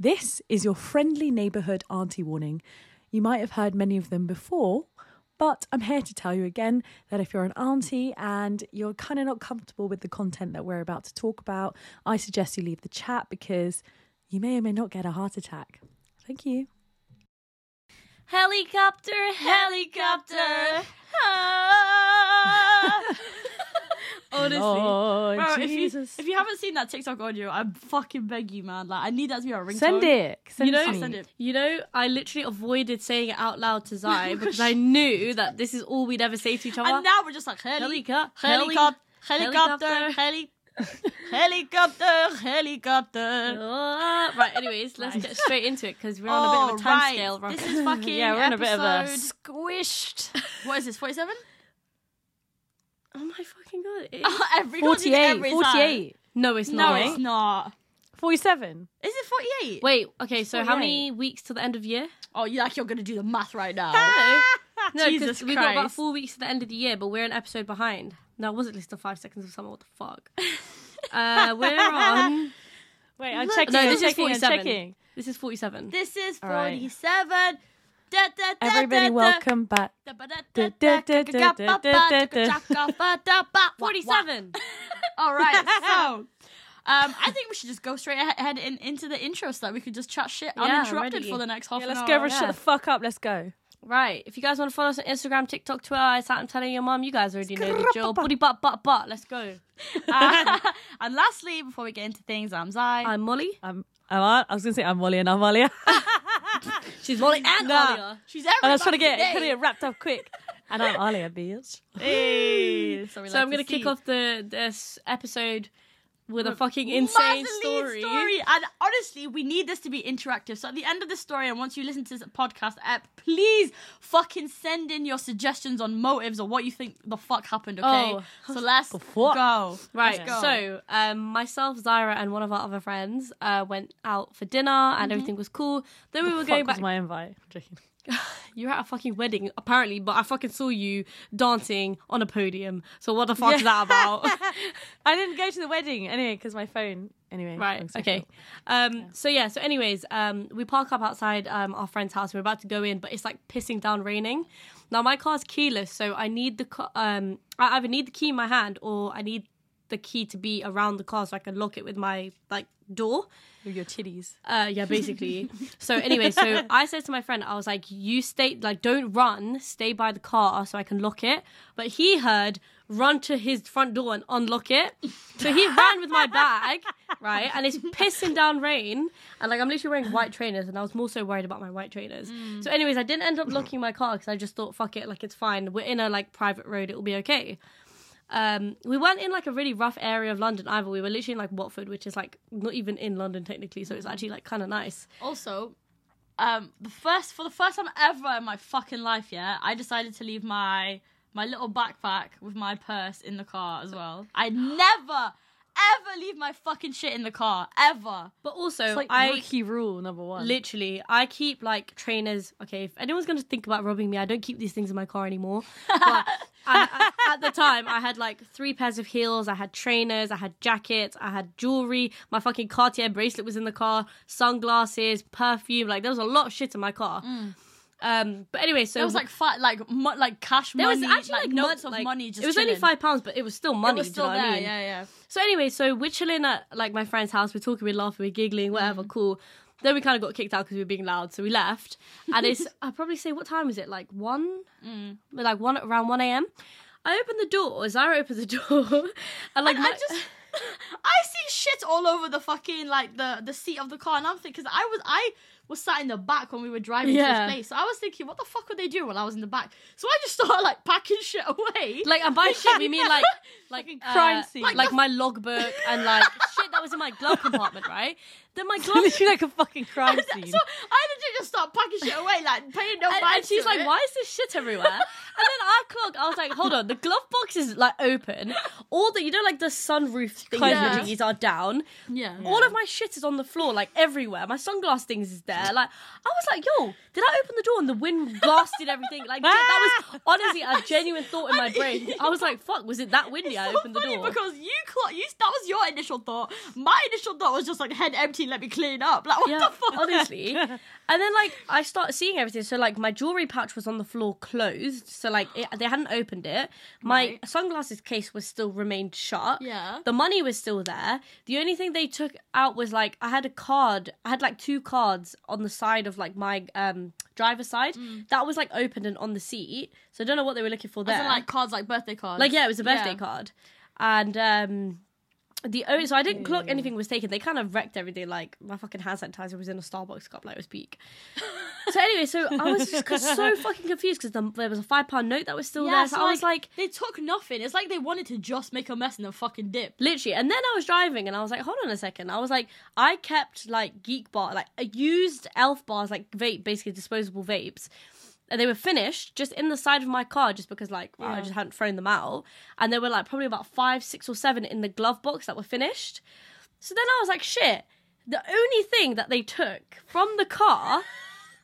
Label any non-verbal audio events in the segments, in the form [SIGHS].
This is your friendly neighbourhood auntie warning. You might have heard many of them before, but I'm here to tell you again that if you're an auntie and you're kind of not comfortable with the content that we're about to talk about, I suggest you leave the chat because you may or may not get a heart attack. Thank you. Helicopter, helicopter. [LAUGHS] Ah. Honestly. Lord Bro, if you, if you haven't seen that TikTok audio, I fucking beg you, man. Like, I need that to be a ringtone. Send it. Send You know, it to I'll me. send it. You know, I literally avoided saying it out loud to [LAUGHS] Zai because I knew that this is all we'd ever say to each other. And now we're just like, heli- helicopter, heli- helicopter, [LAUGHS] heli- helicopter, helicopter. Ah, right, anyways, let's Right. get straight into it because we're on a bit of a time right. scale. This is [LAUGHS] fucking yeah, we're in a bit of a squished. What is this, 47? Oh my fucking god. it- [LAUGHS] every God, it's 48. time. 48. no, it's No, not. it's not. 47. Is it 48? Wait, okay, so how many weeks to the end of year? Oh, you like you're gonna do the math right now. [LAUGHS] No, no, Jesus because we've got about Christ. four weeks to the end of the year, but we're an episode behind. No, it wasn't list of five seconds of summer. What the fuck? [LAUGHS] uh, we're on. Wait, I'm Look- checking. No, I'm this is checking, I'm 47. checking. This is forty-seven. This is All right. 47. Da, da, da, Everybody, welcome back. Da, ba, Da, da, da, da, da, da, da, ga, ga, da, ba, da, ba, da. ga, ga, ba, da, ba. Wah, wah. Forty-seven. All right, so um, I think we should just go straight ahead in, into the intro so that we could just chat shit Yeah, uninterrupted ready. for the next half Yeah, an let's hour. go over yeah. shut the fuck up. Let's go. Right. If you guys want to follow us on Instagram, TikTok, Twitter, I sat and telling your mum, you guys already know the drill. Booty butt butt butt. Let's go. Uh, and lastly, before we get into things, I'm Zai. I'm Molly. I'm, I'm, Ar- I was going to say I'm Molly and I'm Alia. [LAUGHS] She's Molly and Nah. Alia. She's everybody and I was trying to get, today. trying to get wrapped up quick. And I'm Alia, bitch. Hey, so we So like I'm to gonna kick see. off the this episode with a fucking insane Massively story. And honestly, we need this to be interactive. So at the end of the story, and once you listen to this podcast app, please fucking send in your suggestions on motives or what you think the fuck happened. Okay. Oh. so let's [LAUGHS] The fuck? go. Right. Let's go. So, um, myself, Zyra, and one of our other friends uh, went out for dinner, and everything was cool. Then we were Fuck going was back. my invite. [LAUGHS] You're at a fucking wedding, apparently, but I fucking saw you dancing on a podium. So what the fuck is that about? [LAUGHS] I didn't go to the wedding anyway because my phone. Anyway. Right. Okay. Um. So yeah. So anyways, um, we park up outside um our friend's house. We're about to go in, but it's like pissing down raining. Now my car's keyless, so I need the um I either need the key in my hand or I need the key to be around the car so I can lock it with my like door. With your titties. Uh, yeah, basically. [LAUGHS] so anyway, so I said to my friend, I was like, "You stay, like, don't run. Stay by the car so I can lock it." But he heard run to his front door and unlock it. So he ran with my bag, [LAUGHS] right? And it's pissing down rain, and like I'm literally wearing white trainers, and I was more so worried about my white trainers. So, anyways, I didn't end up locking my car because I just thought, "Fuck it, like it's fine. We're in a like private road. It'll be okay." Um, we weren't in like a really rough area of London either. We were literally in like Watford, which is like not even in London technically, so it's actually like kind of nice. Also, um, the first for the first time ever in my fucking life, yeah, I decided to leave my my little backpack with my purse in the car as well. [GASPS] I never ever leave my fucking shit in the car ever. But also, It's like I rookie rule number one. literally I keep like trainers. Okay, if anyone's gonna think about robbing me, I don't keep these things in my car anymore. [LAUGHS] But I, I- at the time, I had like three pairs of heels. I had trainers. I had jackets. I had jewelry. My fucking Cartier bracelet was in the car. Sunglasses, perfume. Like there was a lot of shit in my car. Um, but anyway, so There was like like mo- like cash There money, There was actually like, like, notes mon- of like, money. Just it was only five pounds, but it was still money. It was still you know there. I mean? Yeah, yeah. So anyway, so we're chilling at like my friend's house. We're talking, we're laughing, we're giggling, whatever, Mm. cool. Then we kind of got kicked out because we were being loud, so we left. And it's [LAUGHS] I probably say what time is it? Like one, Mm. like one around one a.m. I open the door. Zara opens the [LAUGHS] door, and like I my, just [LAUGHS] I see shit all over the fucking like the the seat of the car, and I'm thinking because I was I was sat in the back when we were driving to Yeah. this place, so I was thinking, what the fuck would they do while I was in the back? So I just started like packing shit away. like and by shit we mean [LAUGHS] like like uh, crime scene. like, Like my logbook and like [LAUGHS] shit that was in my glove compartment, right? Then my [LAUGHS] glove literally like a fucking crime scene. so. I legit just start packing shit away, like paying no and, mind and she's to like, it. "Why is this shit everywhere?" and then I clock. I was like, "Hold on, the glove box is like open. All the you know like the sunroof Yeah. thingies are down. Yeah. All of my shit is on the floor, like everywhere. My sunglass things is there. Like I was like, "Yo, did I open the door and the wind blasted everything?" Like that was [LAUGHS] honestly a genuine thought in my brain. [LAUGHS] I was like, "Fuck, was it that windy?" I so opened the funny door. because you clo- you that was your initial thought. My initial thought was just like head empty. Let me clean up. Like what yeah, the fuck? honestly. [LAUGHS] And then like I started seeing everything. So like my jewelry pouch was on the floor closed. So like it, they hadn't opened it. My Right. sunglasses case was still remained shut. Yeah. The money was still there. The only thing they took out was like I had a card. I had like two cards on the side of like my um driver's side. That was like opened and on the seat. So I don't know what they were looking for there. In, like cards, like birthday cards. Like yeah, it was a birthday Yeah. card, and um, the only so I didn't clock anything was taken. They kind of wrecked everything. Like my fucking hand sanitizer was in a Starbucks cup, like it was peak. [LAUGHS] so anyway, so I was just so fucking confused because the, there was a five pound note that was still Yeah, there. So, I was like. they took nothing. It's like they wanted to just make a mess and then fucking dip. Literally, and then I was driving, and I was like, "Hold on a second. I was like, I kept like Geek Bar, like a used Elf bars, like vape, basically disposable vapes, and they were finished just in the side of my car, just because like well, I just hadn't thrown them out, and there were like probably about five, six, or seven in the glove box that were finished. So then I was like, shit. The only thing that they took from the car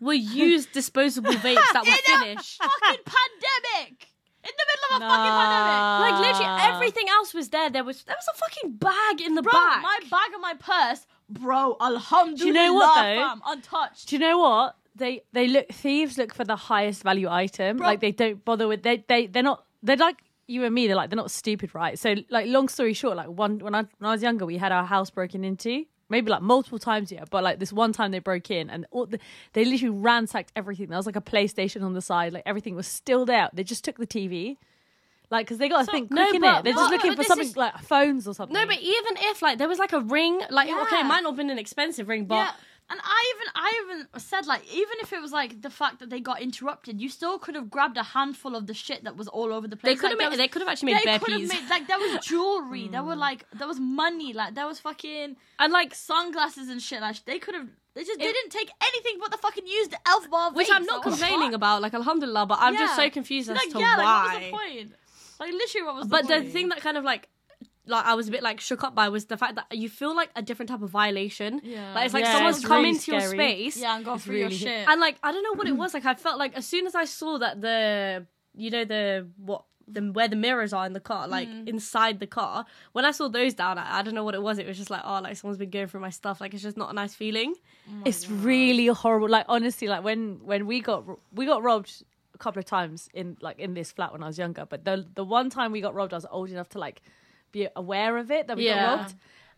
were used disposable vapes that [LAUGHS] were In a finished. fucking pandemic. In the middle of a fucking pandemic. Like literally everything else was there. There was there was a fucking bag in the Bro, back. my bag and my purse, bro, alhamdulillah, Do you know what, though? fam, untouched. Do you know what? They they look thieves look for the highest value item. Bro. Like they don't bother with they they they're not they're like you and me. They're like they're not stupid, right? So like long story short, like one when I when I was younger, we had our house broken into. Maybe like multiple times, yeah. But like this one time they broke in and all the, they literally ransacked everything. There was like a PlayStation on the side, like everything was still there. They just took the TV, like because they got to So- think no, quick in but- it. They're just looking but for something is- like phones or something. No, but even if like there was like a ring, like okay, it might not have been an expensive ring, but yeah. And I even I even said like even if it was like the fact that they got interrupted, you still could have grabbed a handful of the shit that was all over the place. they could have Like, there made was- they could have actually made they bare could have peas. made like there was [LAUGHS] jewelry, there were mm. like there was money, like there was fucking and like sunglasses and shit. Like they could have they just It- didn't take anything but the fucking used elf bar. which. I'm not complaining about, like alhamdulillah, but I'm just so confused as Like to yeah, why. like what was the point? Like literally, what was but the the thing that kind of like like I was a bit like shook up by was the fact that you feel like a different type of violation. Yeah. Like it's like Yeah, someone's it's come really into your space. yeah, and go It's through your shit. And like I don't know what it was. Like I felt like as soon as I saw that the you know the what the where the mirrors are in the car, like Mm. inside the car. When I saw those down, I, I don't know what it was. It was just like oh, like someone's been going through my stuff. Like it's just not a nice feeling. it's really horrible like honestly like when when we got we got robbed a couple of times in like in this flat when i was younger but the the one time we got robbed i was old enough to like be aware of it that we Yeah. got robbed.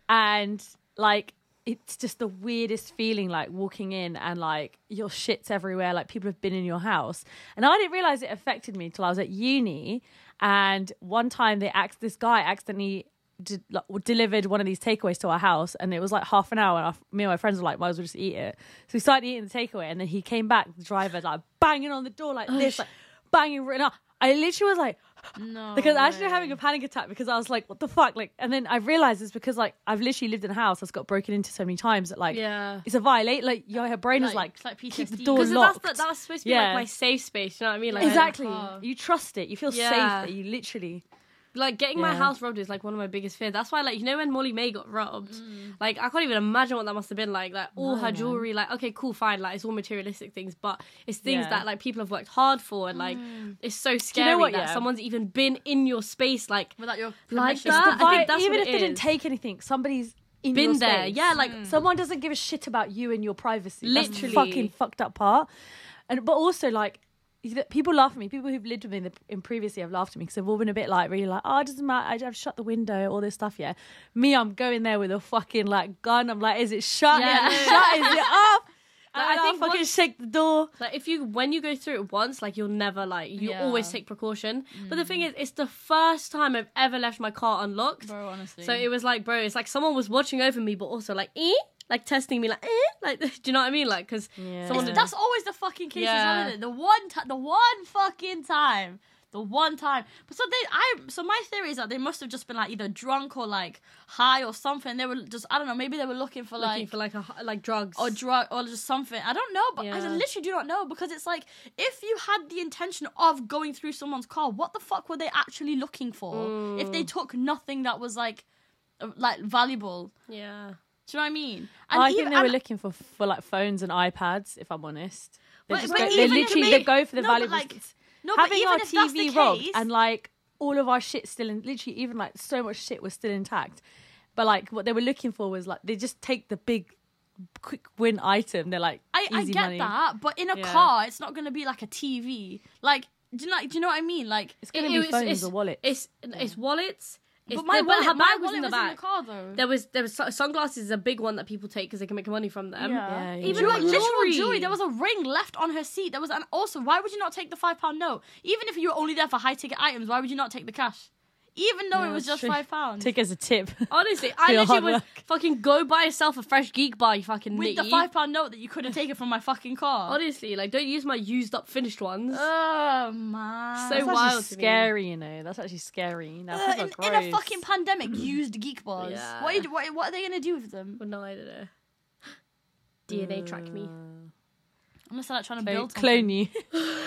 And like it's just the weirdest feeling like walking in and like your shit's everywhere like people have been in your house. And i didn't realize it affected me until i was at uni. And one time they asked this guy accidentally de- like, delivered one of these takeaways to our house and it was like half an hour and our, me and my friends were like might as well just eat it. So we started eating the takeaway and then he came back the driver like banging on the door like oh, this like banging and I, I literally was like no, because I actually way. having a panic attack because I was like, what the fuck? Like, and then I realized it's because like I've literally lived in a house that's got broken into so many times that like Yeah. it's a violate. Like your brain is like, like keep the door Because locked. that's the, supposed to be Yeah. like my safe space. You know what I mean? Like exactly. You trust it. You feel Yeah. safe that you literally. Like getting my house robbed is like one of my biggest fears. That's why, like, you know, when Molly-Mae got robbed, Mm. like, I can't even imagine what that must have been like. Like, all No, her jewelry, like, okay, cool, fine, like, it's all materialistic things, but it's things Yeah. that like people have worked hard for, and like, Mm. it's so you scary know what, that yeah? someone's even been in your space, like, without your Like that? It's I think that's even if they didn't take anything, somebody's in been your there. space. Yeah, like, someone doesn't give a shit about you and your privacy. That's the Literally. fucking fucked up part. And but also like people laugh at me. People who've lived with me in, the, in previously have laughed at me because they've all been a bit like really like, oh, it doesn't matter. I've shut the window, all this stuff. Yeah, me, I'm going there with a fucking like gun. I'm like, is it shut? Yeah. [LAUGHS] Shut? Is it up? Like, I I think fucking once- shake the door. Like if you when you go through it once, like you'll never like you Yeah. always take precaution. But the thing is, it's the first time I've ever left my car unlocked. bro, honestly. So it was like, bro, it's like someone was watching over me, but also like, eh, like testing me, like, eh, like, [LAUGHS] do you know what I mean? Like, because Yeah. someone that's always the fucking case, Yeah. isn't it? The one time, the one fucking time, the one time. But so they, I, so my theory is that they must have just been like either drunk or like high or something. They were just, I don't know, maybe they were looking for looking like. for like a like drugs or drug or just something. I don't know, but I literally do not know because it's like if you had the intention of going through someone's car, what the fuck were they actually looking for? If they Mm. took nothing that was like, uh, like valuable. yeah. Do you know what I mean? I even- think they were looking for for like phones and iPads. If I'm honest, they But- but go, they even to literally me- they go for the no, but, like, No, having our TV robbed case, and like all of our shit still in literally even like so much shit was still intact. But like what they were looking for was like they just take the big quick win item. They're like I, I get money. that, but in a Yeah. car, it's not gonna be like a TV. Like, do you know? Do you know what I mean? Like, It's gonna be it phones it's- or wallets. It's it's wallets. It's but my the- wallet, her my bag was wallet in the was back. in the car though. There was there was sunglasses is a big one that people take because they can make money from them. Yeah, yeah. Even Jewel- like literal jewelry. jewelry. There was a ring left on her seat. There was an also. Why would you not take the five pound note? Even if you were only there for high ticket items, why would you not take the cash? Even though Yeah, it was just true. five pounds. Take it as a tip. [LAUGHS] Honestly, [LAUGHS] I literally hard would work. fucking go buy yourself a fresh geek bar. You fucking with the five pound note that you could have taken from my fucking car. Honestly, like don't use my used up finished ones. Oh man. So That's wild actually to me. scary, you know. That's actually scary. Now, Uh, people in, are in a gross. fucking pandemic, used geek bars. Yeah. What, are you- what, what are they gonna do with them? Well, no, I don't know. [GASPS] DNA track me. Unless they're like trying to Clone, build something. clone you. [LAUGHS] [LAUGHS]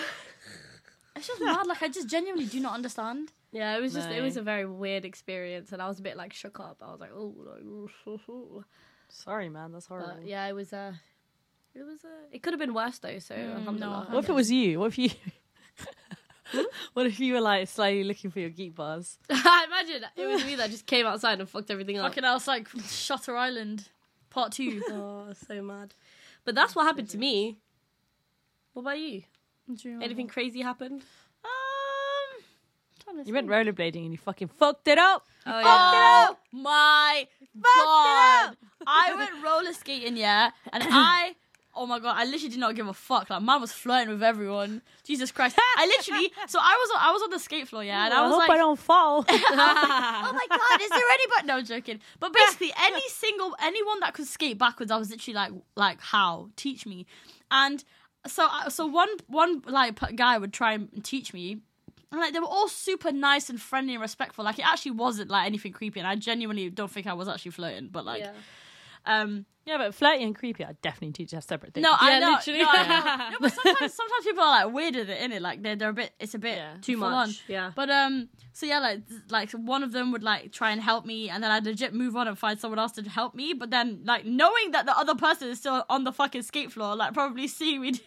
It's just mad. Like I just genuinely do not understand. Yeah, it was just it No. was a very weird experience, and I was a bit like shook up. I was like, oh, like, [LAUGHS] Sorry, man. That's horrible. but yeah, it was Uh, it was uh, it could have been worse though. So alhamdulillah. What if it was you? What if you? [LAUGHS] what if you were like slightly looking for your geek bars? I [LAUGHS] imagine it was me that just came outside and fucked everything up. Fucking else like Shutter Island, part two. [LAUGHS] Oh, so mad. But that's what happened to me. What about you? Anything crazy happened? Um, trying to You went rollerblading and you fucking fucked it up. Oh Oh my god! I went roller skating, yeah, and [COUGHS] I. Oh my god! I literally did not give a fuck. Like, man was flirting with everyone. Jesus Christ! I literally. [LAUGHS] So I was. on- I was on the skate floor, yeah, and I was hope like, I don't fall. [LAUGHS] [LAUGHS] oh my god, is there anybody? No I'm joking. But basically, any single anyone that could skate backwards, I was literally like, like how? Teach me. And so, uh, so one one like guy would try and teach me. And like they were all super nice and friendly and respectful. Like it actually wasn't like anything creepy, and I genuinely don't think I was actually flirting. But like, yeah. Um, yeah, but flirty and creepy, are definitely two have separate things. no, I Yeah, know, literally. no, I know. [LAUGHS] No, but sometimes sometimes people are like weird with it, innit? Like they're they're a bit, it's a bit Yeah. Too full on. much. Yeah. But um, so yeah, like like one of them would like try and help me, and then I'd legit move on and find someone else to help me. But then like knowing that the other person is still on the fucking skate floor, like probably seeing me, do-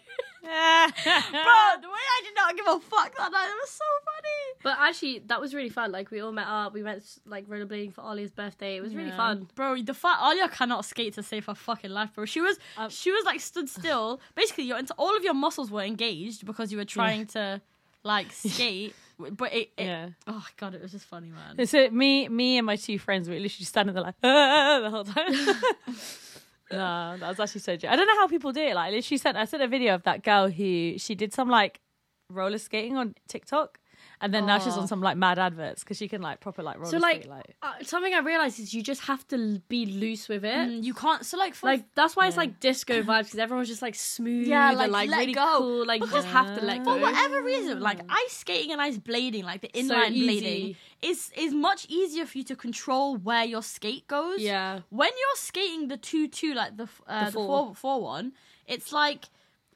[LAUGHS] bro, the way I did not give a fuck that night, it was so funny. But actually, that was really fun. Like we all met up. We went like rollerblading for Ollie's birthday. It was really Yeah. fun. bro. The fact Alia cannot skate to save her fucking life, bro. She was Um, she was like stood still. Basically, your all of your muscles were engaged because you were trying to like [LAUGHS] skate. But it, it Yeah. oh god, it was just funny, man. So me, me and my two friends were literally standing there like "Ah," [LAUGHS] the whole time. No, that was actually so. I don't know how people do it. Like, she sent I sent a video of that girl who she did some like roller skating on TikTok, and then now she's on some like mad adverts because she can like proper like roller So like, skate. Like, uh, something I realized is you just have to l- be loose with it. Mm, you can't. So like, for Like that's why it's like disco vibes because everyone's just like smooth Yeah, like, and like let really go. cool. Like you just have to let go. for whatever reason, like ice skating and ice blading, like the inline easy. blading, is is much easier for you to control where your skate goes. Yeah. When you're skating the two two, like the f- uh, The the, four. four four one, it's like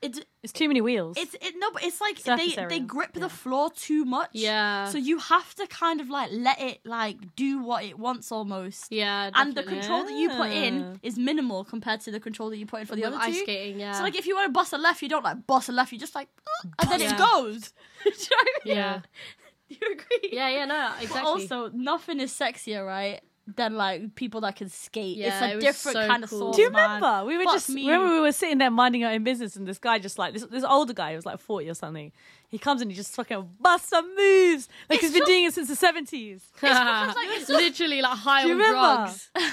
it's it's too many wheels. it's it no, but it's like Surface they area. they grip Yeah. the floor too much. Yeah. So you have to kind of like let it like do what it wants almost. yeah. And the definitely. control that you put in is minimal compared to the control that you put in for the With other ice two. skating. Yeah. So like if you want to bust a left, you don't like bust a left. You just like, "Uh," and then Yeah. it goes. [LAUGHS] [LAUGHS] Do you know what I mean? yeah. [LAUGHS] you agree? Yeah. Yeah. No. But also, nothing is sexier, right? Than like people that can skate. Yeah, it's a was different so kind of cool. sauce. Do you man. remember? We were Fuck just me. remember we were sitting there minding our own business, and this guy just like this this older guy who was like forty or something. He comes and he just fucking busts some moves like It's he's been just- doing it since the seventies. [LAUGHS] like, [LAUGHS] it's literally like high Do you on remember? drugs. [LAUGHS] In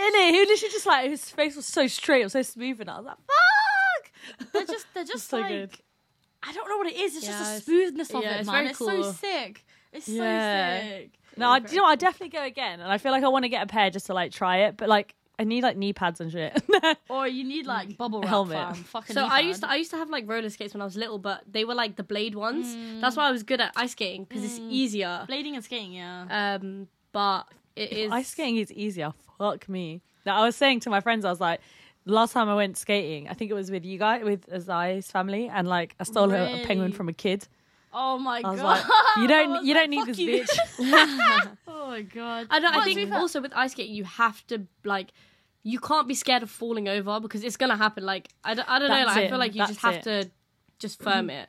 it, he literally just like his face was so straight, it was so smooth, and I was like, "Fuck!" They're just they're just so like good. I don't know what it is. It's Yeah, just the it's- smoothness of yeah, it, it's man. very It's so sick. It's Yeah. so sick. No, I, you know. I definitely go again, and I feel like I want to get a pair just to like try it, but like I need like knee pads and shit. [LAUGHS] Or you need like bubble wrap, Helmet. fam. Fucking So knee I pad. used to I used to have like roller skates when I was little, but they were like the blade ones. Mm. That's why I was good at ice skating because it's easier. blading and skating. Yeah. Um, but it is Ice skating is easier. Fuck me. Now I was saying to my friends, I was like, last time I went skating, I think it was with you guys, with Azai's family, and like I stole a, a penguin from a kid. Oh my I was god. like, you don't, you [LAUGHS] don't need this bitch. [LAUGHS] [LAUGHS] oh my god. I don't. But I to be think fair- also with ice skating, you have to like. You can't be scared of falling over because it's gonna happen. Like I don't, I don't know. That's Like I it, feel like you just that's have to just firm mm-hmm. it.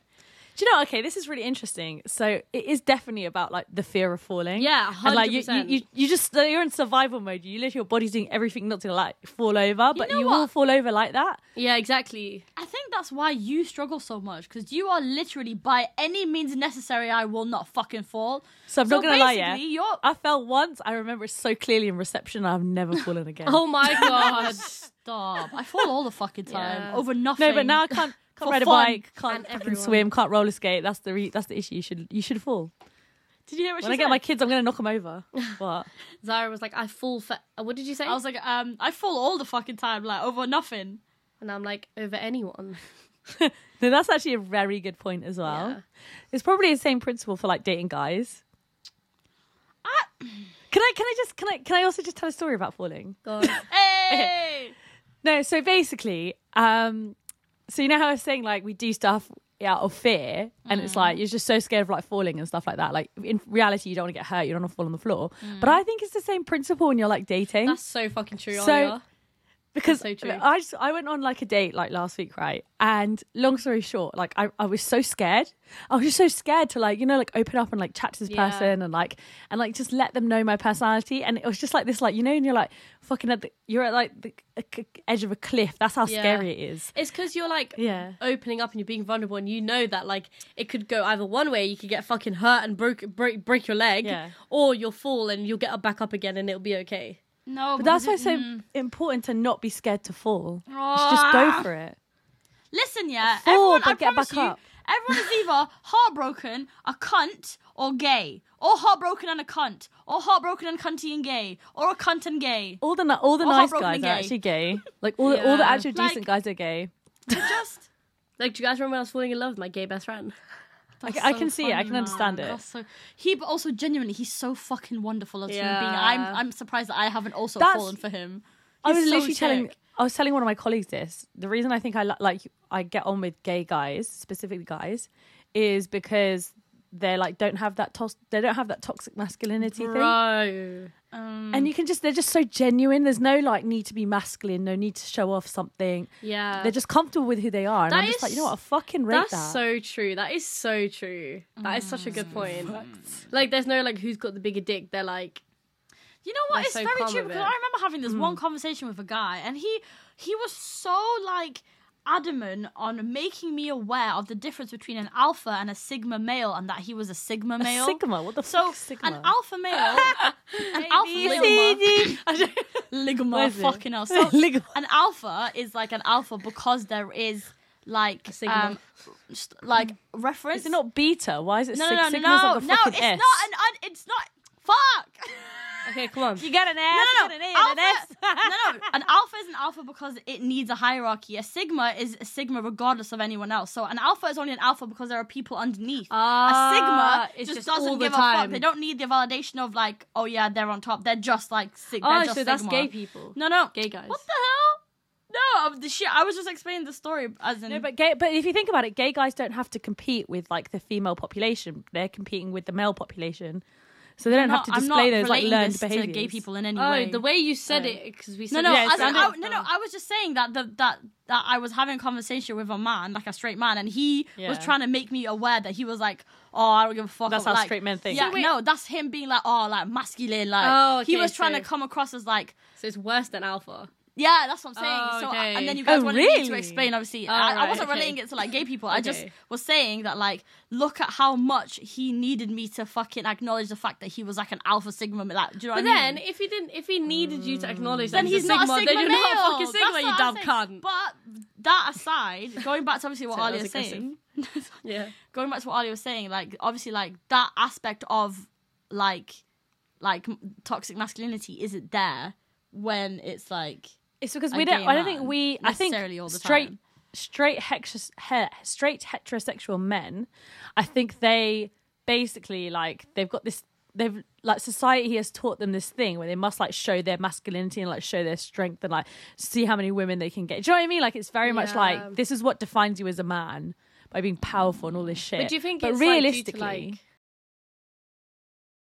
Do you know? Okay, this is really interesting. So it is definitely about like the fear of falling. Yeah, and like you, you, 100%. you, you just you're in survival mode. You literally your body's doing everything not to like fall over, but know you will fall over like that. Yeah, exactly. I think that's why you struggle so much because you are literally by any means necessary. I will not fucking fall. So I'm So not gonna lie, yeah. you're- I fell once. I remember it so clearly in reception. I've never fallen again. Oh my [LAUGHS] god. Stop! I fall all the fucking time Yeah. over nothing. no, but now I can't can't ride a bike, can't fucking swim, can't roller skate. That's the re- that's the issue. You should you should fall. Did you hear what When she I get my kids, I'm gonna knock them over. [LAUGHS] What? Zara was like, I fall for. What did you say? I was like, um, I fall all the fucking time, like over nothing. and I'm like, over anyone. [LAUGHS] [LAUGHS] No, that's actually a very good point as well. Yeah. It's probably the same principle for like dating guys. [CLEARS THROAT] Can I can I just can I can I also just tell a story about falling? Hey, No, so basically, um, so you know how I was saying like we do stuff out of fear, and it's mm. like you're just so scared of like falling and stuff like that. Like in reality, you don't want to get hurt, you don't want to fall on the floor. Mm. But I think it's the same principle when you're like dating. That's so fucking true. So-. Because so. I just I went on like a date like last week, right? And long story short, like I, I was so scared. I was just so scared to like you know like open up and like chat to this Yeah. person and like and like just let them know my personality. And it was just like this like you know and you're like fucking at the, you're at like the edge of a cliff. That's how Yeah. scary it is. It's because you're like Yeah. opening up and you're being vulnerable, and you know that like it could go either one way, you could get fucking hurt and broke break break your leg, Yeah. or you'll fall and you'll get up back up again and it'll be okay. No, But that's why because it's so mm. important to not be scared to fall. You should just go for it. Listen, yeah, Fall, everyone, but I get back you, up. everyone is either [LAUGHS] heartbroken, a cunt, or gay, or heartbroken and a cunt, or heartbroken and cunty and gay, or a cunt and gay. All the all the nice guys are actually gay. [LAUGHS] Like all the, all the Yeah. actual decent Like- guys are gay. Just. [LAUGHS] Like, do you guys remember when I was falling in love with my gay best friend? I, That's I can see it. I funny, can understand it. That's so he, but also genuinely, he's so fucking wonderful as a human being. I'm, I'm surprised that I haven't also That's- fallen for him. I was so literally telling. I was telling one of my colleagues this. The reason I think I like I get on with gay guys, specifically guys, is because they're like don't have that tos- they don't have that toxic masculinity thing. Bro. Um, And you can just they're just so genuine. There's no like need to be masculine, no need to show off something. Yeah. They're just comfortable with who they are. And That I'm just is- like, you know what, I fucking rate That's that. so true. That is so true. That is such a good point. Like, there's no like who's got the bigger dick. They're like, You know what? They're It's so very true because it. I remember having this one conversation with a guy, and he he was so like adamant on making me aware of the difference between an alpha and a sigma male, and that he was a sigma male. A male. Sigma, what the So fuck Sigma? an alpha male, [LAUGHS] an alpha CD. [LAUGHS] [LAUGHS] ligma, ligma, What is it? fucking hell. So an alpha is like an alpha because there is like sigma. um, like reference. Is it not beta? Why is it No, six? no, no, no, no. It's not an. Un, it's not. Fuck. okay, come on. [LAUGHS] You got an S, No, no, no. an and an S. Alpha, no, no. An alpha is an alpha because it needs a hierarchy. A sigma is a sigma regardless of anyone else. So an alpha is only an alpha because there are people underneath. Ah, a sigma it's just, just doesn't give a fuck. They don't need the validation of like, oh yeah, they're on top. They're just like Oh, they're just so that's sigma. gay people. No, no, Gay guys. What the hell? No, of the shit. I was just explaining the story as in. No, but gay. But if you think about it, gay guys don't have to compete with like the female population. They're competing with the male population, so they don't I'm have to display those like relating learned this to behaviors. gay people in any Oh, way. the way you said Oh. it, because we said no, Yeah, it it as in, sounded- I, no, no. I was just saying that the, that that I was having a conversation with a man, like a straight man, and he was trying to make me aware that he was like, "Oh, I don't give a fuck." That's about, how like, straight men think. Yeah, So wait- no, that's him being like, "Oh, like masculine." Like Oh, he was trying so- to come across as like, So it's worse than alpha. Yeah, that's what I'm saying. Oh, So, okay. and then you oh, guys Oh, wanted me to explain. Obviously, Oh, I, I wasn't okay. relating it to like gay people. I just was saying that like, look at how much he needed me to fucking acknowledge the fact that he was like an alpha sigma. Like, do you know But what I then, if he didn't, if he needed you to acknowledge then that he's a not sigma, a sigma then you're male. not a fucking sigma, you dumb cunt. But that aside, going back to obviously what [LAUGHS] Sorry, Ali was was saying, [LAUGHS] yeah. going back to what Ali was saying, like obviously, like that aspect of like like toxic masculinity isn't there when it's like It's because we don't. I don't think um, we. I think straight, time. straight, hex, he, straight heterosexual men. I think they basically like they've got this. They've like society has taught them this thing where they must like show their masculinity and like show their strength and like see how many women they can get. Do you know what I mean? Like it's very much like this is what defines you as a man by being powerful and all this shit. But do you think But it's realistically, like, like,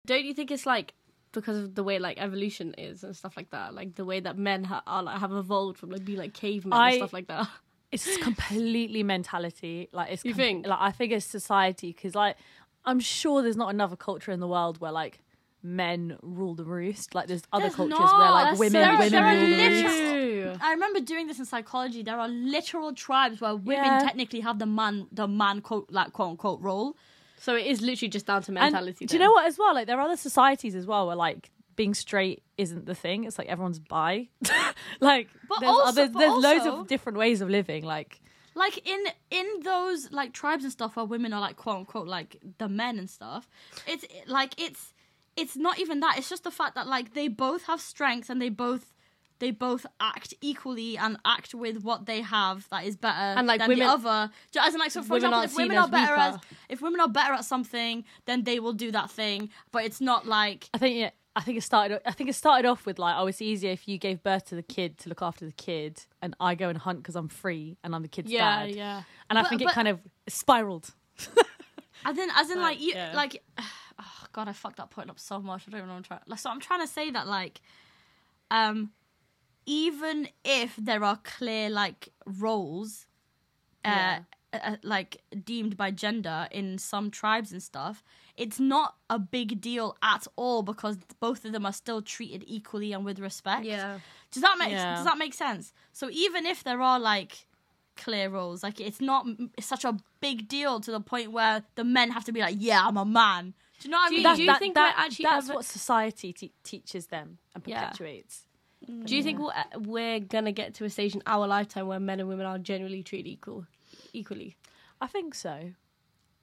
don't you think it's like because of the way like evolution is and stuff like that, like the way that men ha- are like have evolved from like being like cavemen I- and stuff like that? [LAUGHS] it's completely mentality. Like it's You think? like I think it's society because like I'm sure there's not another culture in the world where like men rule the roost. Like there's other There's cultures not. where like women there are- women there are rule the literal- I remember doing this in psychology. There are literal tribes where women Yeah. technically have the man, the man quote, like quote unquote role. So it is literally just down to And mentality. do you know what as well? Like there are other societies as well where like being straight isn't the thing. It's like everyone's bi. [LAUGHS] like But there's, also- there's, but there's loads of different ways of living. Like Like in in those like tribes and stuff where women are like quote unquote like the men and stuff. It's like it's it's not even that. It's just the fact that like they both have strengths and they both they both act equally and act with what they have that is better And, like, than women- the other. Ju- As in, like, so for women example, aren't if women are as better weaker. at if women are better at something, then they will do that thing. But it's not like I think yeah, I think it started. I think it started off with like, oh, it's easier if you gave birth to the kid to look after the kid, and I go and hunt because I'm free and I'm the kid's Yeah, dad. yeah. yeah. And I think but- it kind of spiraled. [LAUGHS] As in, as in, like, Like, you, yeah. like, [SIGHS] oh god, I fucked that point up so much. I don't even know what I'm trying. Like, so I'm trying to say that, like, um, even if there are clear like roles, uh, uh, like deemed by gender in some tribes and stuff, it's not a big deal at all because both of them are still treated equally and with respect. Yeah. Does that make Yeah. Does that make sense? So even if there are like clear roles, like it's not m- such a big deal to the point where the men have to be like, "Yeah, I'm a man." Do you know what I Do mean? you- That- do that- think that- we're actually that's ever- what society te- teaches them and Yeah. Perpetuates. Do you think we'll, uh, we're gonna get to a stage in our lifetime where men and women are generally treated equal, equally? I think so.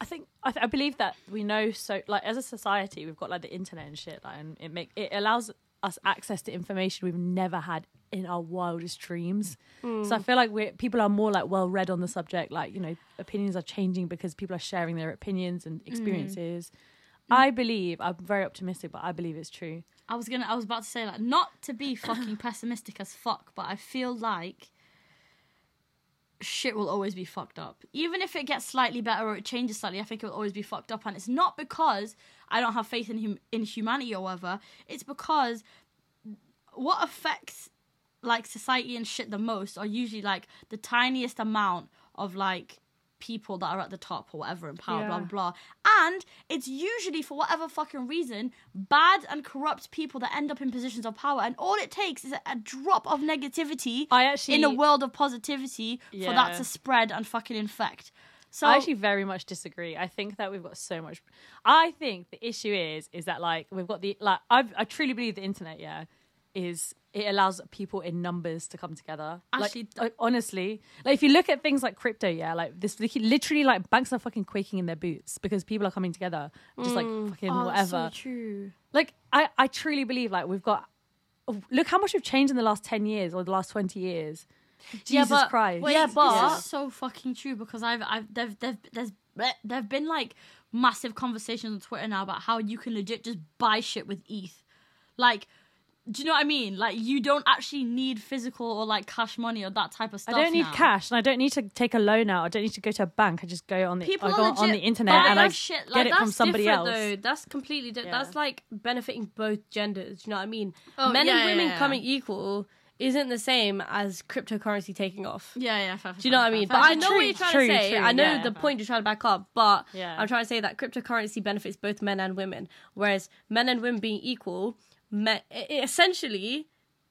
I think I, th- I believe that we know so like as a society we've got like the internet and shit like and it make it allows us access to information we've never had in our wildest dreams. Mm. So I feel like we are people are more like well read on the subject like you know opinions are changing because people are sharing their opinions and mm. experiences. I believe I'm very optimistic but I believe it's true. I was gonna. I was about to say like not to be fucking [COUGHS] pessimistic as fuck, but I feel like shit will always be fucked up. Even if it gets slightly better or it changes slightly, I think it will always be fucked up. And it's not because I don't have faith in hum- in humanity or whatever. It's because what affects like society and shit the most are usually like the tiniest amount of like people that are at the top or whatever in power, blah Yeah. blah blah. And it's usually for whatever fucking reason bad and corrupt people that end up in positions of power. And all it takes is a, a drop of negativity I actually in a world of positivity for that to spread and fucking infect. So I actually very much disagree. I think that we've got so much. I think the issue is is that like we've got the like I I truly believe the internet. Yeah, is it allows people in numbers to come together. Actually, like, honestly, like if you look at things like crypto, yeah, like this literally like banks are fucking quaking in their boots because people are coming together, just like mm. fucking Oh, that's whatever. so true. Like I I truly believe like we've got. Look how much we've changed in the last ten years or the last twenty years. Jesus but- Christ! wait, Yeah, but- this is so fucking true because I've I've there've there've there's there've been like massive conversations on Twitter now about how you can legit just buy shit with ETH. Like, do you know what I mean? Like, you don't actually need physical or like cash money or that type of stuff. I don't need now. cash, and I don't need to take a loan out. I don't need to go to a bank. I just go on the People I are go on the internet and I shit get like it that. from That's somebody different, else. Though. That's completely di- Yeah. That's like benefiting both genders. Do you know what I mean? Oh, Men yeah, and yeah, women yeah. coming equal isn't the same as cryptocurrency taking off. Yeah, yeah. Fair, Do you know what I mean? But I know what you're trying true, to say. true, I know yeah. the point you're trying to back up, but Yeah. I'm trying to say that cryptocurrency benefits both men and women. Whereas men and women being equal, me- it it essentially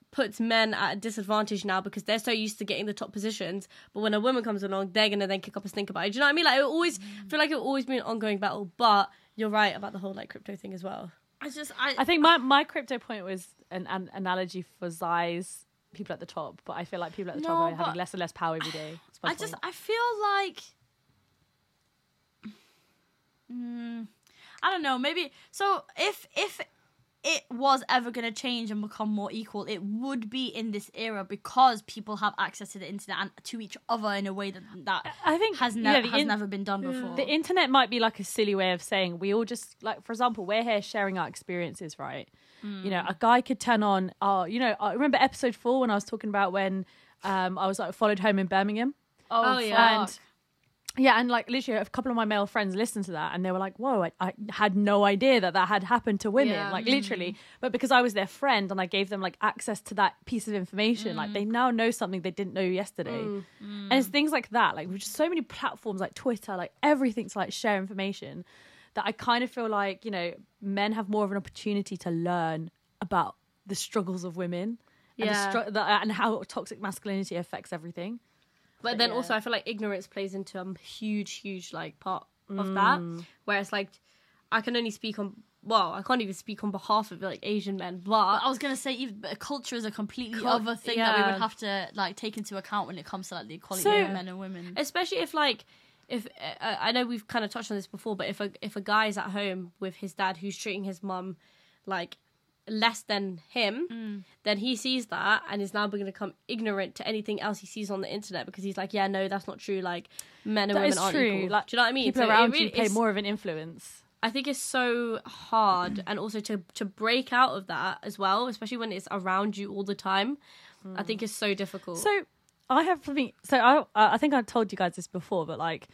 puts men at a disadvantage now because they're so used to getting the top positions. But when a woman comes along, they're gonna then kick up a stink about it. Do you know what I mean? Like it always I feel like it will always be an ongoing battle. But you're right about the whole like crypto thing as well. I just I, I think my, my crypto point was an, an analogy for Zai's people at the top, but I feel like people at the top are having less and less power every day. [SIGHS] That's my I just. I feel like [SIGHS] Mm, I don't know, maybe so if if it was ever going to change and become more equal, it would be in this era because people have access to the internet and to each other in a way that that I think has, ne- yeah, has in- never been done before. The internet might be like a silly way of saying we all just like, for example, we're here sharing our experiences, right? You know, a guy could turn on. Oh, you know, I remember episode four when I was talking about when um, I was like followed home in Birmingham. Oh, yeah. and yeah, and like literally a couple of my male friends listened to that and they were like, "Whoa, I, I had no idea that that had happened to women." Yeah. Like literally, mm-hmm. but because I was their friend and I gave them like access to that piece of information, like they mm. now know something they didn't know yesterday. Mm. And it's things like that, like with just so many platforms like Twitter, like everything to like share information that I kind of feel like, you know, men have more of an opportunity to learn about the struggles of women and, the Yeah. str- the, and how toxic masculinity affects everything. But then yeah. also, I feel like ignorance plays into a huge, huge like part of that. Where it's like, I can only speak on. Well, I can't even speak on behalf of like Asian men, but I was gonna say, even but culture is a completely Cul- other thing that we would have to like take into account when it comes to like the equality So- of men and women. especially if like if uh, I know we've kind of touched on this before, but if a if a guy is at home with his dad who's treating his mum like less than him, then he sees that and is now going to become ignorant to anything else he sees on the internet because he's like, yeah, no, that's not true. Like men and That women aren't true. equal. Like, Do you know what I mean? People So around really you play more of an influence. I think it's so hard, and also to to break out of that as well, especially when it's around you all the time. I think it's so difficult. So I have something. So I I think I told you guys this before, but like,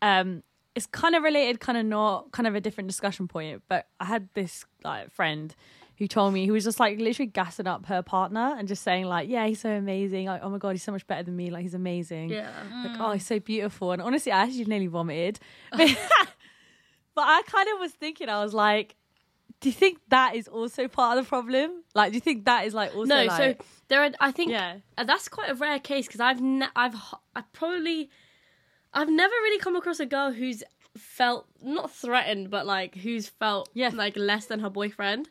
um, it's kind of related, kind of not, kind of a different discussion point. But I had this like friend who told me he was just like literally gassing up her partner and just saying like, yeah, he's so amazing. Like, oh my god, he's so much better than me. Like, he's amazing. yeah, Like, oh, he's so beautiful. And honestly, I actually nearly vomited. But, [LAUGHS] but I kind of was thinking, I was like, do you think that is also part of the problem? Like, do you think that is like also no. like, so there are. I think yeah. Uh, that's quite a rare case because I've ne- I've I probably I've never really come across a girl who's felt not threatened but like who's felt Yeah. like less than her boyfriend.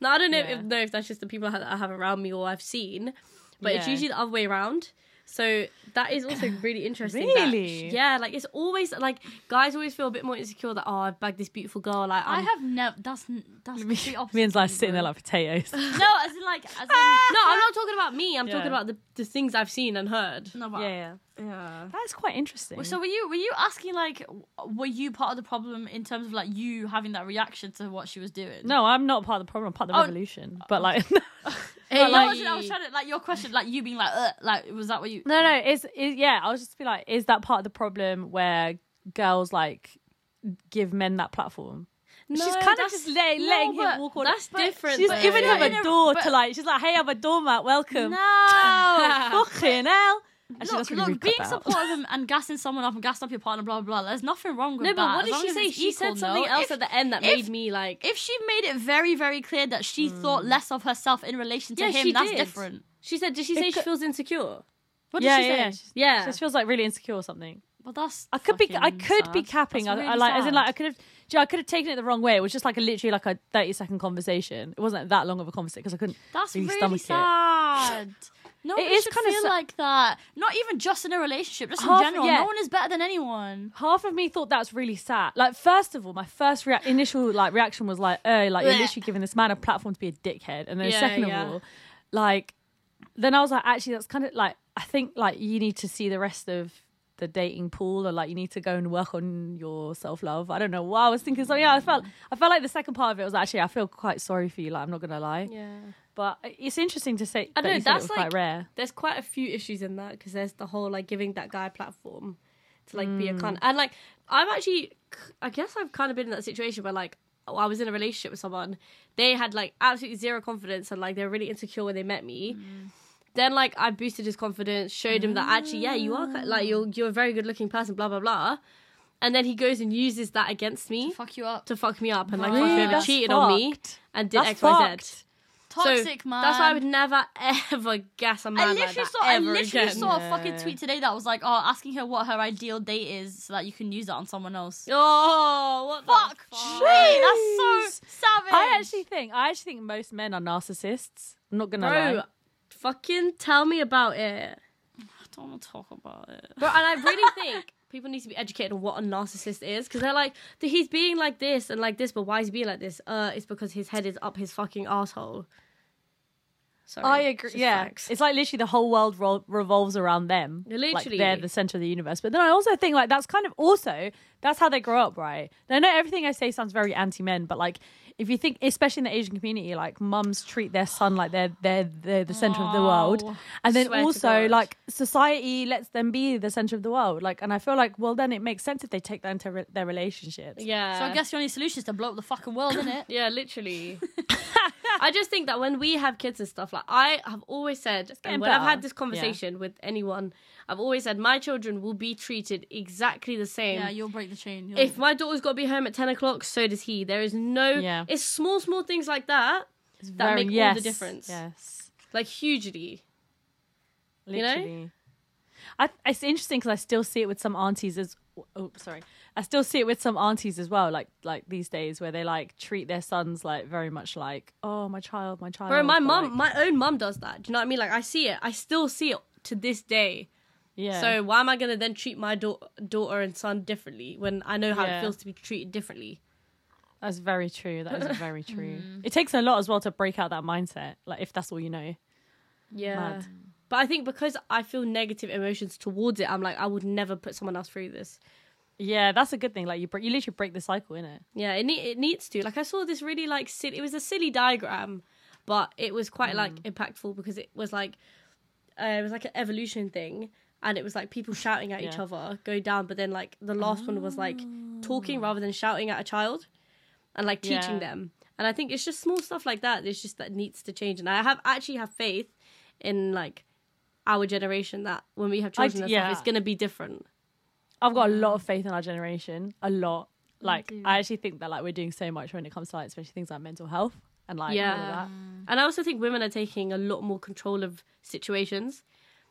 Now I don't know Yeah. if know if that's just the people that I have around me or I've seen, but it's usually the other way around. So that is also really interesting. that- Really? yeah, like it's always like guys always feel a bit more insecure that oh I've bagged this beautiful girl. Like I I'm, have never. That's n- that's Me, [LAUGHS] the opposite. me and to me, sitting there like potatoes. [LAUGHS] no, as in like as in [LAUGHS] no, I'm not talking about me. I'm Yeah. talking about the, the things I've seen and heard. no, but yeah, Yeah. that's quite interesting. So were you were you asking like were you part of the problem in terms of like you having that reaction to what she was doing? no, I'm not part of the problem. I'm part of the Oh. revolution. But like, Hey, But like- I, was, I was trying to like your question, like you being like, Ugh, like was that what you? no, no, it's, it's yeah. I was just be like, is that part of the problem where girls like give men that platform? she's kind of just letting, no, letting him walk on. That's different. She's though. giving him a door to like. She's like, "Hey, I'm a doormat. Welcome." No. [LAUGHS] Fucking hell. Actually, Look, really look being cut that out. supportive and, gassing someone up and gassing up your partner, blah blah blah. There's nothing wrong with No, that. No, but what as did she say? She equal, said something no? else If, at the end that if- made me like. if she made it very very clear that she hmm. thought less of herself in relation to Yeah, him, that's did. different. She said, did she say It she feels insecure? What did yeah, she yeah, say? yeah. She Yeah. just feels like really insecure or something. Well, that's I could be, I could be sad. capping. I, That's I really like, as in, like, I could have, I could have taken it the wrong way. It was just like a literally like a thirty second conversation. It wasn't that long of a conversation because I couldn't. That's really really, sad. No, It is feel sa- like that. Not even just in a relationship, just Half- in general. yeah. No one is better than anyone. Half of me thought that's really sad. Like, first of all, my first rea- initial like reaction was like, "Oh, like you're literally giving this man a platform to be a dickhead." And then Yeah, second yeah. of all, like, then I was like, actually, that's kind of like I think like you need to see the rest of the dating pool or like you need to go and work on your self love. I don't know why I was thinking so. Yeah, I felt I felt like the second part of it was actually I feel quite sorry for you. Like I'm not gonna lie, Yeah. But it's interesting to say I that know, you said it that's like- quite rare. There's quite a few issues in that because there's the whole like giving that guy a platform to like be a Mm. cunt. And like, I'm actually, I guess I've kind of been in that situation where like, I was in a relationship with someone. They had like absolutely zero confidence and like they were really insecure when they met me. Then like I boosted his confidence, showed him that actually, yeah, you are like you're you're a very good looking person, blah blah blah. And then he goes and uses that against me to Fuck you up. to fuck me up and like Really? fucking ever That's cheated on me and did X Y Z. fucked. Toxic so man. That's why I would never [LAUGHS] ever guess a man I like literally that saw. I ever literally again. saw a fucking tweet today that was like, "Oh, asking her what her ideal date is, so that you can use it on someone else." Oh, what the Fuck, fuck? That's so savage. I actually think I actually think most men are narcissists. I'm not gonna Bro, lie. fucking tell me about it. I [SIGHS] don't want to talk about it. Bro, and I really [LAUGHS] think people need to be educated on what a narcissist is because they're like, he's being like this and like this, but why is he being like this? Uh, it's because his head is up his fucking asshole. Sorry, I agree. just Yeah, facts. it's like literally the whole world ro- revolves around them. Like, Literally. they're the center of the universe. But then I also think like that's kind of also that's how they grow up, right? And I know everything I say sounds very anti-men, but like if you think, especially in the Asian community, like mums treat their son like they're they're they're the center of the world, Oh, and then also like society lets them be the center of the world. Like, and I feel like well, then it makes sense if they take that into re- their relationships. yeah. So I guess the only solution is to blow up the fucking world, isn't it? [LAUGHS] Yeah, literally. [LAUGHS] [LAUGHS] I just think that when we have kids and stuff, like I have always said, and when I've had this conversation with anyone, I've always said my children will be treated exactly the same. Yeah, you'll break the chain. If my daughter's got to be home at 10 o'clock, so does he. There is no. Yeah. It's small, small things like that It's that make all the difference. Yes. like hugely. You know? I, it's interesting because I still see it with some aunties as oh sorry I still see it with some aunties as well like like these days where they like treat their sons like very much like oh my child my child Bro, my but, mum, like, my own mum does that. Do you know what I mean? Like I see it. I still see it to this day. yeah So why am I gonna then treat my da- daughter and son differently when I know how Yeah. it feels to be treated differently? that's very true that is [LAUGHS] very true mm. it takes a lot as well to break out that mindset like if that's all you know Yeah. Mad. But I think because I feel negative emotions towards it, I'm like, I would never put someone else through this. Yeah that's a good thing like you break, you literally break the cycle in it Yeah, it ne- it needs to. Like I saw this really like silly. It was a silly diagram, but it was quite like impactful because it was like uh, it was like an evolution thing, and it was like people shouting at each other go down, but then like the last one was like talking rather than shouting at a child, and like teaching Yeah. them. And I think it's just small stuff like that. It's just that needs to change, and I have actually have faith in like our generation that when we have children d- and stuff, yeah. it's gonna be different. I've got a lot of faith in our generation a lot like too. I actually think that like we're doing so much when it comes to like especially things like mental health and like all of Yeah. that And I also think women are taking a lot more control of situations.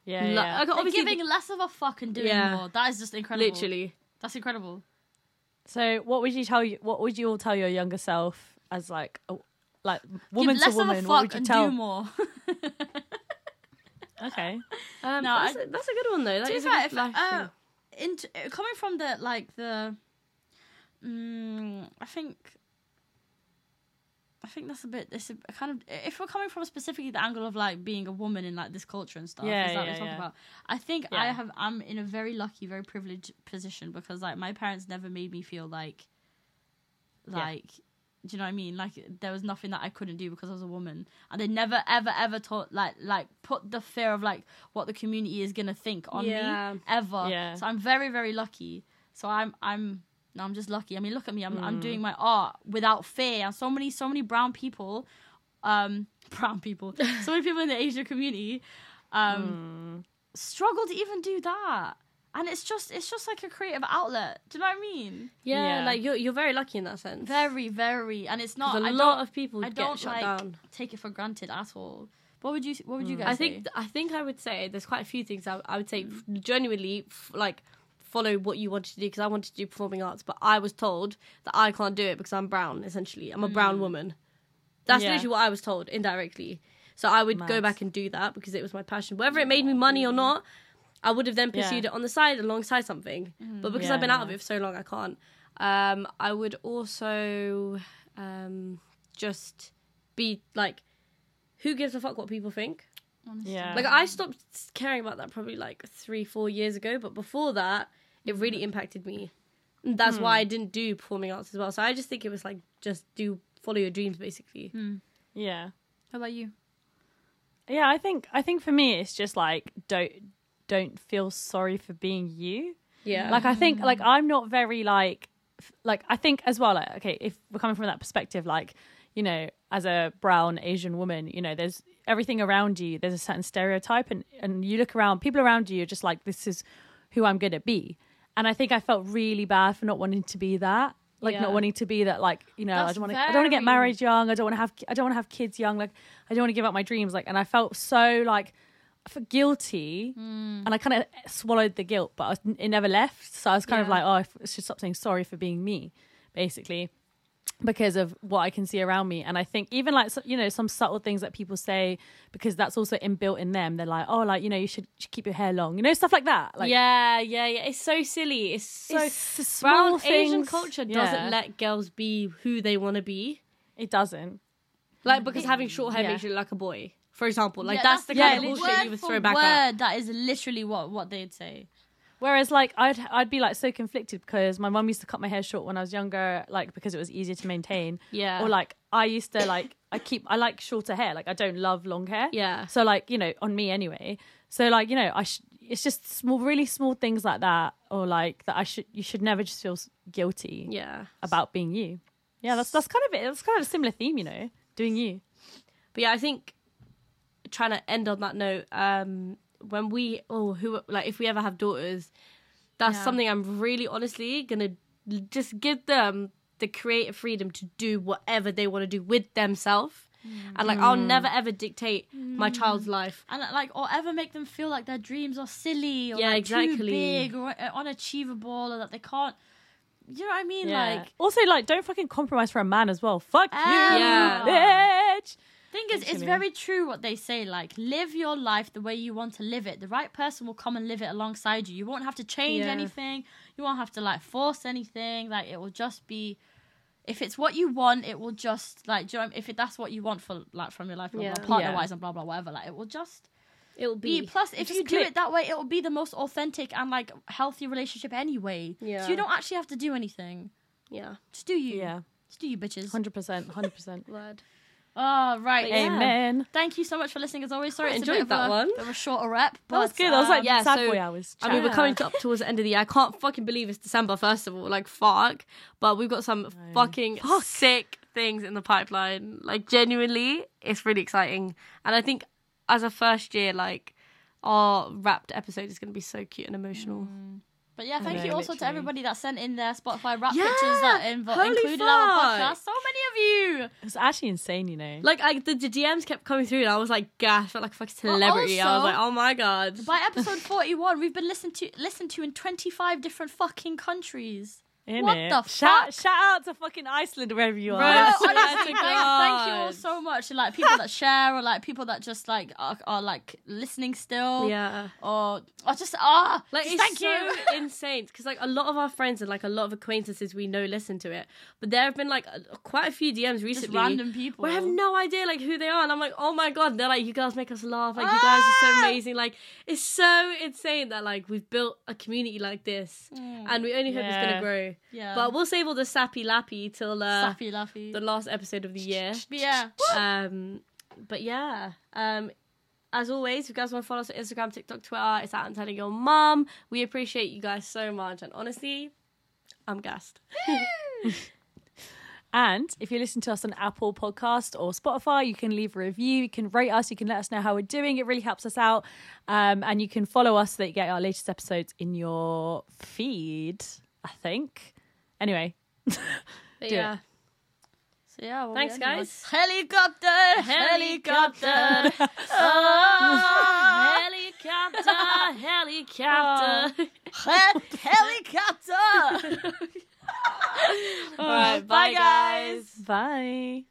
yeah, Like, yeah. like, They're obviously, giving less of a fuck and doing Yeah. more. That is just incredible. literally. That's incredible. So, what would you tell you? What would you all tell your younger self as like, a, like woman Give to less woman? of a What fuck would you and tell? do more. [LAUGHS] Okay, Um, No, that's, I- a, that's a good one though. That to be is a fair, good if, life uh, into, coming from the like the, mm, I think, I think that's a bit. This kind of if we're coming from specifically the angle of like being a woman in like this culture and stuff. Yeah, is that yeah, yeah. about? I think I have. I'm in a very lucky, very privileged position because like my parents never made me feel like, Yeah. Do you know what I mean? Like there was nothing that I couldn't do because I was a woman, and they never, ever, ever taught like like put the fear of like what the community is gonna think on Yeah. me ever. Yeah. So I'm very, very lucky. So I'm I'm no, I'm just lucky. I mean, look at me. I'm Mm. I'm doing my art without fear. And so many so many brown people, um, [LAUGHS] brown people, so many people in the Asian community, um, Mm. struggle to even do that. And it's just it's just like a creative outlet. Do you know what I mean? yeah, yeah. like you're you're very lucky in that sense. Very, very. And it's not a I lot of people I get don't, shut like, down. take it for granted at all. What would you What would you mm. guys? I say? think I think I would say there's quite a few things I, I would say genuinely f- like follow what you wanted to do because I wanted to do performing arts, but I was told that I can't do it because I'm brown. Essentially, I'm a brown mm. woman. That's Yeah. literally what I was told indirectly. So I would go back and do that because it was my passion. Whether it made me money or not, I would have then Yeah. pursued it on the side alongside something. But because Yeah, I've been out of it for so long, I can't. Um, I would also um, just be like, who gives a fuck what people think? Honestly. Yeah. Like I stopped caring about that probably like three, four years ago, but before that, it really impacted me. And that's why I didn't do performing arts as well. So I just think it was like just do follow your dreams basically. yeah, How about you? yeah. I think I think for me, it's just like don't don't feel sorry for being you. Yeah. like i think like mm. i'm not very like f- like i think as well like okay if we're coming from that perspective like you know as a brown asian woman you know there's everything around you there's a certain stereotype and and you look around people around you are just like this is who i'm gonna be and i think i felt really bad for not wanting to be that like Yeah. not wanting to be that like you know i don't want to i don't want to get married young i don't want to have i don't want to have kids young like i don't want to give up my dreams like and i felt so like I felt guilty Hmm. and I kind of swallowed the guilt, but I was, it never left. So I was kind of Yeah. like, oh, I should stop saying sorry for being me, basically, because of what I can see around me. And I think even like so- you know some subtle things that people say because that's also inbuilt in them. They're like, oh, like you know you should, you should keep your hair long, you know stuff like that. Like yeah, yeah, yeah. It's so silly. It's so it's the small brown Asian things- culture yeah. doesn't let girls be who they want to be. it doesn't. Like because having short hair Yeah. makes you look like a boy. For example. Like Yeah, that's, the yeah, kind of bullshit word you would for throw back word, at. That is literally what what they'd say. Whereas like I'd I'd be like so conflicted because my mum used to cut my hair short when I was younger, like because it was easier to maintain. Yeah. Or like I used to like I keep I like shorter hair. Like I don't love long hair. Yeah. So like you know on me anyway. So like you know I sh- it's just small really small things like that or like that I should you should never just feel guilty Yeah. about being you. Yeah, that's that's kind of it. That's kind of a similar theme, you know, doing you. But yeah, I think trying to end on that note, um, when we oh who like if we ever have daughters, that's Yeah. something I'm really honestly gonna just give them the creative freedom to do whatever they want to do with themselves. And like I'll never ever dictate my child's life. and like or ever make them feel like their dreams are silly or Yeah, like, too exactly. big or uh, unachievable or that they can't. You know what I mean? Like also like don't fucking compromise for a man as well. Fuck you, Ah. bitch. Thing is, it's very true what they say. Like live your life the way you want to live it. The right person will come and live it alongside you. You won't have to change Yeah. anything. You won't have to like force anything. Like it will just be. If it's what you want, it will just like. You know, what I mean? if it, that's what you want for like from your life, Yeah. partner wise and blah blah whatever, like it will just It'll be. be Plus, if you do it that way, it will be the most authentic and like healthy relationship anyway. Yeah. So you don't actually have to do anything. yeah. Just do you. Yeah, Just do you, bitches. hundred percent, hundred percent. [LAUGHS] Word. Oh right. But yeah. Amen. Thank you so much for listening. As always, sorry I it's a enjoyed of that a, one. bit of a shorter rep. That was good. I was like, um, yeah, sad so- boy hours. I mean, we're coming to, up towards the end of the year. I can't fucking believe it's December, first of all. Like, fuck. But we've got some fucking sick things in the pipeline. Like, genuinely, it's really exciting. And I think as a first year, like, our wrapped episode is going to be so cute and emotional. But yeah, thank you also to everybody that sent in their Spotify rap Yeah, pictures that holy included our fuck. podcast. So many of you. It's actually insane, you know. Like, I, the, the DMs kept coming through, and I was like, gosh, I felt like a fucking Well, celebrity. I was also- like, oh my god. By episode 41, we've been listened to listened to in 25 different fucking countries. Innit? what the shout, fuck? Shout out to fucking Iceland wherever you are. Bro, honestly, thank, you all so much. Like people that share, or like people that just like are, are like listening still, Yeah. or or just ah, Like just it's thank so you. [LAUGHS] insane because like a lot of our friends and like a lot of acquaintances we know listen to it, but there have been like a, quite a few DMs recently. Just random people. I have no idea like who they are, and I'm like, oh my god, they're like, you guys make us laugh, like you guys are so Ah! amazing, like it's so insane that like we've built a community like this, and we only hope it's gonna grow. Yeah, But we'll save all the sappy lappy till uh, Sappy Laffy. the last episode of the year. But yeah. Um, but yeah, um, as always, if you guys want to follow us on Instagram, TikTok, Twitter, it's at and telling your mum. We appreciate you guys so much, and honestly, I'm gassed. [LAUGHS] And if you listen to us on Apple Podcast or Spotify, you can leave a review, you can rate us, you can let us know how we're doing. It really helps us out. Um, and you can follow us so that you get our latest episodes in your feed, I think. Anyway, [LAUGHS] yeah, So yeah, Thanks, guys. with- [LAUGHS] oh. [LAUGHS] Helicopter, helicopter. oh, helicopter, helicopter. He- helicopter. All right, bye, guys. bye.